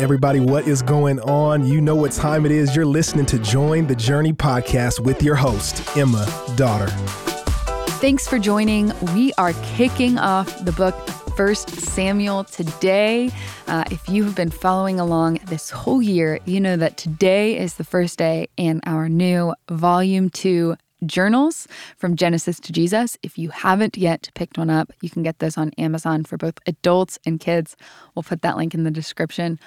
Everybody, what is going on? You know what time it is. You're listening to Join the Journey podcast with your host, Emma Dotter. Thanks for joining. We are kicking off the book First Samuel today. Uh, if you have been following along this whole year, you know that today is the first day in our new Volume 2 journals from Genesis to Jesus. If you haven't yet picked one up, you can get those on Amazon for both adults and kids. We'll put that link in the description.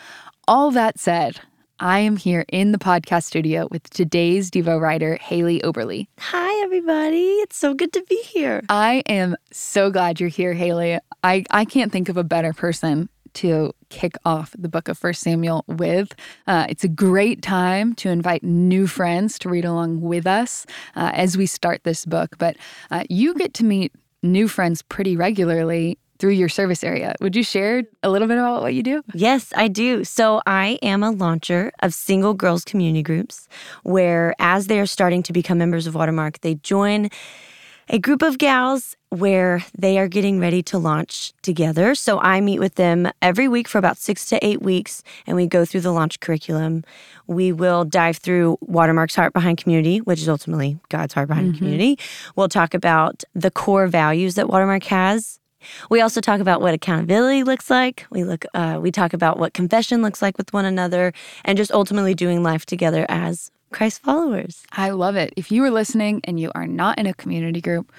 All that said, I am here in the podcast studio with today's Devo writer, Haley Oberle. Hi, everybody. It's so good to be here. I am so glad you're here, Haley. I, I can't think of a better person to kick off the book of First Samuel with. Uh, it's a great time to invite new friends to read along with us uh, as we start this book. But uh, you get to meet new friends pretty regularly through your service area. Would you share a little bit about what you do? Yes, I do. So, I am a launcher of single girls community groups where, as they are starting to become members of Watermark, they join a group of gals where they are getting ready to launch together. So I meet with them every week for about six to eight weeks, and we go through the launch curriculum. We will dive through Watermark's Heart Behind Community, which is ultimately God's Heart Behind mm-hmm. Community. We'll talk about the core values that Watermark has. We also talk about what accountability looks like. We look, uh, we talk about what confession looks like with one another, and just ultimately doing life together as Christ followers. I love it. If you are listening and you are not in a community group,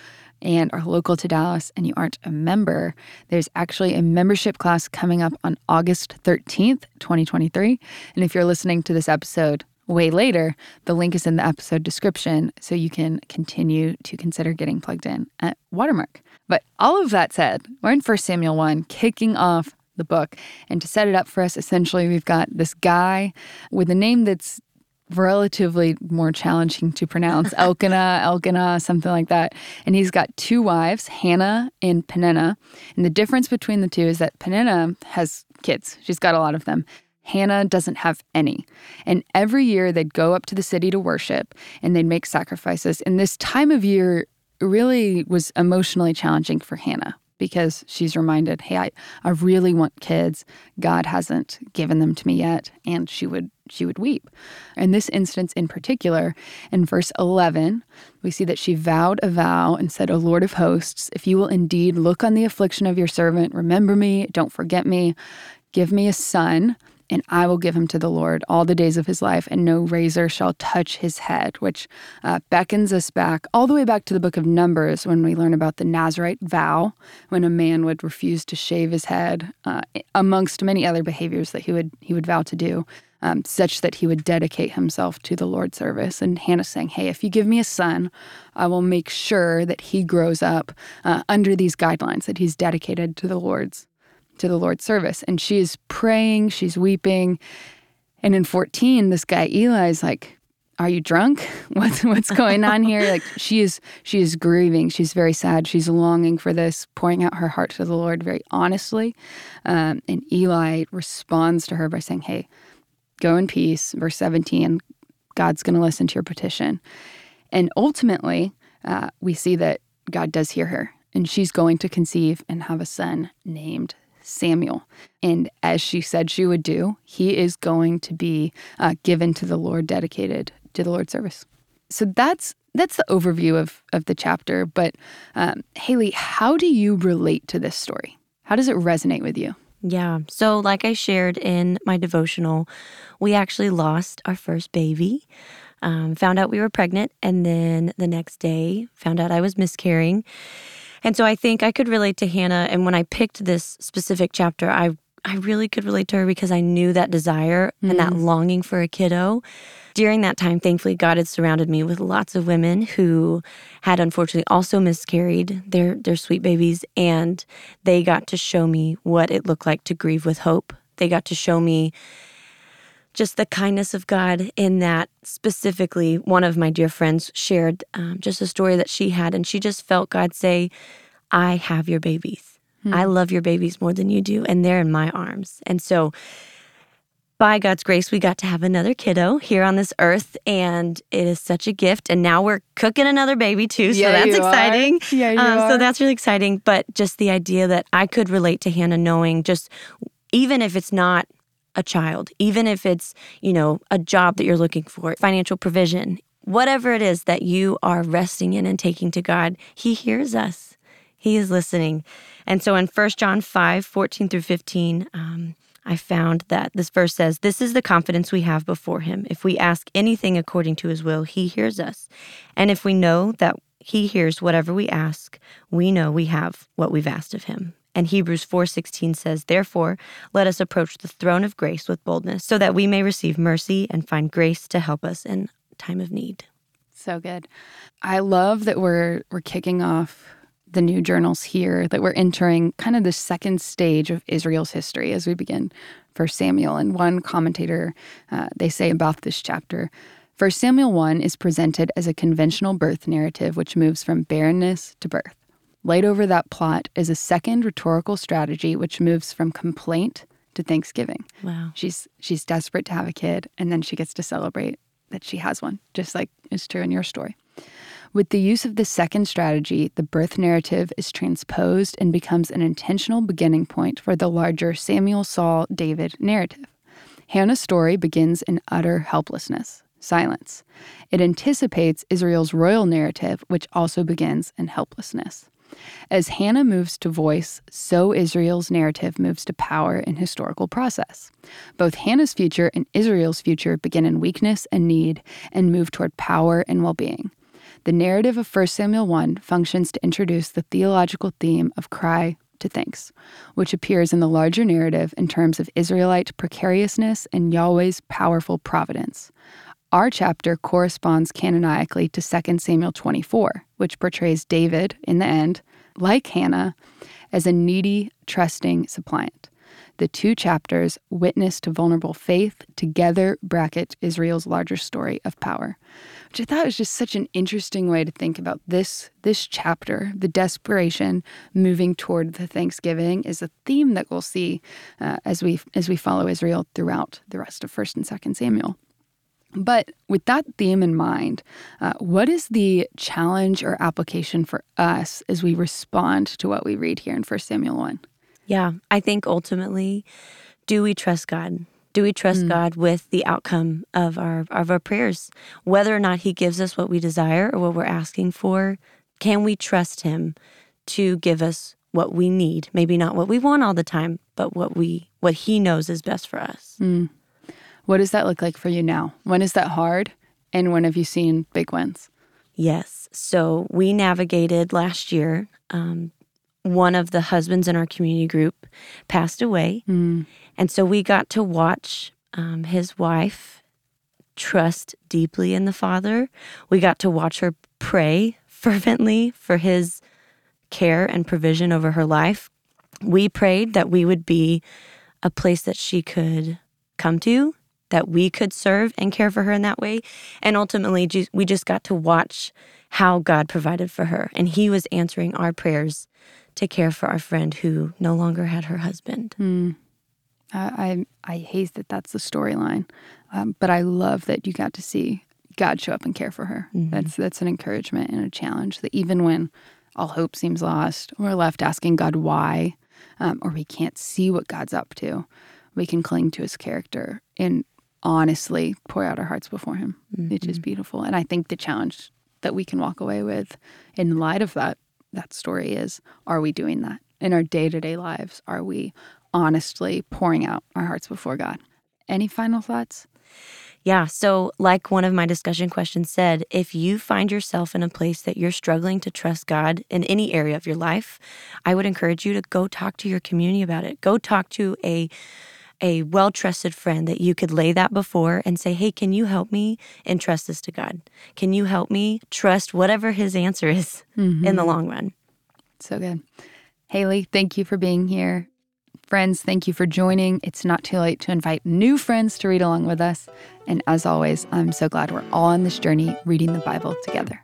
and are local to Dallas and you aren't a member, there's actually a membership class coming up on August 13th, 2023. And if you're listening to this episode way later, the link is in the episode description so you can continue to consider getting plugged in at Watermark. But all of that said, we're in 1 Samuel 1, kicking off the book. And to set it up for us, essentially, we've got this guy with a name that's relatively more challenging to pronounce Elkanah, Elkanah, something like that. And he's got two wives, Hannah and Peninnah. And the difference between the two is that Peninnah has kids, she's got a lot of them. Hannah doesn't have any. And every year they'd go up to the city to worship and they'd make sacrifices. And this time of year really was emotionally challenging for Hannah because she's reminded, hey, I, I really want kids. God hasn't given them to me yet. And she would she would weep. In this instance in particular, in verse 11, we see that she vowed a vow and said, O Lord of hosts, if you will indeed look on the affliction of your servant, remember me, don't forget me, give me a son and I will give him to the Lord all the days of his life, and no razor shall touch his head, which uh, beckons us back all the way back to the book of Numbers when we learn about the Nazarite vow, when a man would refuse to shave his head, uh, amongst many other behaviors that he would he would vow to do. Um, such that he would dedicate himself to the Lord's service. And Hannah saying, Hey, if you give me a son, I will make sure that he grows up uh, under these guidelines, that he's dedicated to the Lord's to the Lord's service. And she's praying, she's weeping. And in 14, this guy Eli is like, Are you drunk? What's what's going on here? like she is she is grieving. She's very sad. She's longing for this, pouring out her heart to the Lord very honestly. Um, and Eli responds to her by saying, Hey, go in peace. Verse 17, God's going to listen to your petition. And ultimately, uh, we see that God does hear her, and she's going to conceive and have a son named Samuel. And as she said she would do, he is going to be uh, given to the Lord, dedicated to the Lord's service. So that's that's the overview of of the chapter. But um, Haley, how do you relate to this story? How does it resonate with you? Yeah. So, like I shared in my devotional, we actually lost our first baby. Um, found out we were pregnant, and then the next day found out I was miscarrying. And so I think I could relate to Hannah. And when I picked this specific chapter, I I really could relate to her because I knew that desire mm. and that mm. longing for a kiddo. During that time, thankfully, God had surrounded me with lots of women who had unfortunately also miscarried their, their sweet babies, and they got to show me what it looked like to grieve with hope. They got to show me just the kindness of God in that specifically. One of my dear friends shared um, just a story that she had, and she just felt God say, I have your babies. Hmm. I love your babies more than you do, and they're in my arms. And so, by God's grace, we got to have another kiddo here on this earth, and it is such a gift. And now we're cooking another baby too, so yeah, that's exciting. Are. Yeah, you um, are. So that's really exciting. But just the idea that I could relate to Hannah, knowing just even if it's not a child, even if it's, you know, a job that you're looking for, financial provision, whatever it is that you are resting in and taking to God, He hears us. He is listening. And so in 1 John 5 14 through 15, um, I found that this verse says, This is the confidence we have before Him. If we ask anything according to His will, He hears us. And if we know that He hears whatever we ask, we know we have what we've asked of Him. And Hebrews 4:16 says, "Therefore, let us approach the throne of grace with boldness, so that we may receive mercy and find grace to help us in time of need." So good. I love that we're we're kicking off the new journals here that we're entering kind of the second stage of Israel's history as we begin First Samuel. And one commentator uh, they say about this chapter. First Samuel 1 is presented as a conventional birth narrative which moves from barrenness to birth. Laid over that plot is a second rhetorical strategy which moves from complaint to thanksgiving. Wow. She's she's desperate to have a kid and then she gets to celebrate that she has one, just like is true in your story. With the use of the second strategy, the birth narrative is transposed and becomes an intentional beginning point for the larger Samuel, Saul, David narrative. Hannah's story begins in utter helplessness, silence. It anticipates Israel's royal narrative, which also begins in helplessness. As Hannah moves to voice, so Israel's narrative moves to power in historical process. Both Hannah's future and Israel's future begin in weakness and need and move toward power and well being. The narrative of 1 Samuel 1 functions to introduce the theological theme of cry to thanks, which appears in the larger narrative in terms of Israelite precariousness and Yahweh's powerful providence. Our chapter corresponds canonically to 2 Samuel 24, which portrays David, in the end, like Hannah, as a needy, trusting suppliant. The two chapters, witness to vulnerable faith, together bracket Israel's larger story of power which I thought was just such an interesting way to think about this this chapter. The desperation moving toward the Thanksgiving is a theme that we'll see uh, as we as we follow Israel throughout the rest of First and Second Samuel. But with that theme in mind, uh, what is the challenge or application for us as we respond to what we read here in First Samuel one? Yeah, I think ultimately, do we trust God? Do we trust mm. God with the outcome of our of our prayers? Whether or not he gives us what we desire or what we're asking for, can we trust him to give us what we need? Maybe not what we want all the time, but what we what he knows is best for us. Mm. What does that look like for you now? When is that hard? And when have you seen big wins? Yes. So we navigated last year. Um, one of the husbands in our community group passed away. Mm. And so we got to watch um, his wife trust deeply in the Father. We got to watch her pray fervently for his care and provision over her life. We prayed that we would be a place that she could come to, that we could serve and care for her in that way. And ultimately, we just got to watch how God provided for her. And He was answering our prayers to care for our friend who no longer had her husband. Mm. I, I, I hate that that's the storyline, um, but I love that you got to see God show up and care for her. Mm-hmm. That's that's an encouragement and a challenge. That even when all hope seems lost, we're left asking God why, um, or we can't see what God's up to, we can cling to His character and honestly pour out our hearts before Him, mm-hmm. which is beautiful. And I think the challenge that we can walk away with in light of that that story is: Are we doing that in our day to day lives? Are we honestly pouring out our hearts before God. Any final thoughts? Yeah. So, like one of my discussion questions said, if you find yourself in a place that you're struggling to trust God in any area of your life, I would encourage you to go talk to your community about it. Go talk to a a well trusted friend that you could lay that before and say, Hey, can you help me entrust this to God? Can you help me trust whatever his answer is mm-hmm. in the long run? So good. Haley, thank you for being here. Friends, thank you for joining. It's not too late to invite new friends to read along with us. And as always, I'm so glad we're all on this journey reading the Bible together.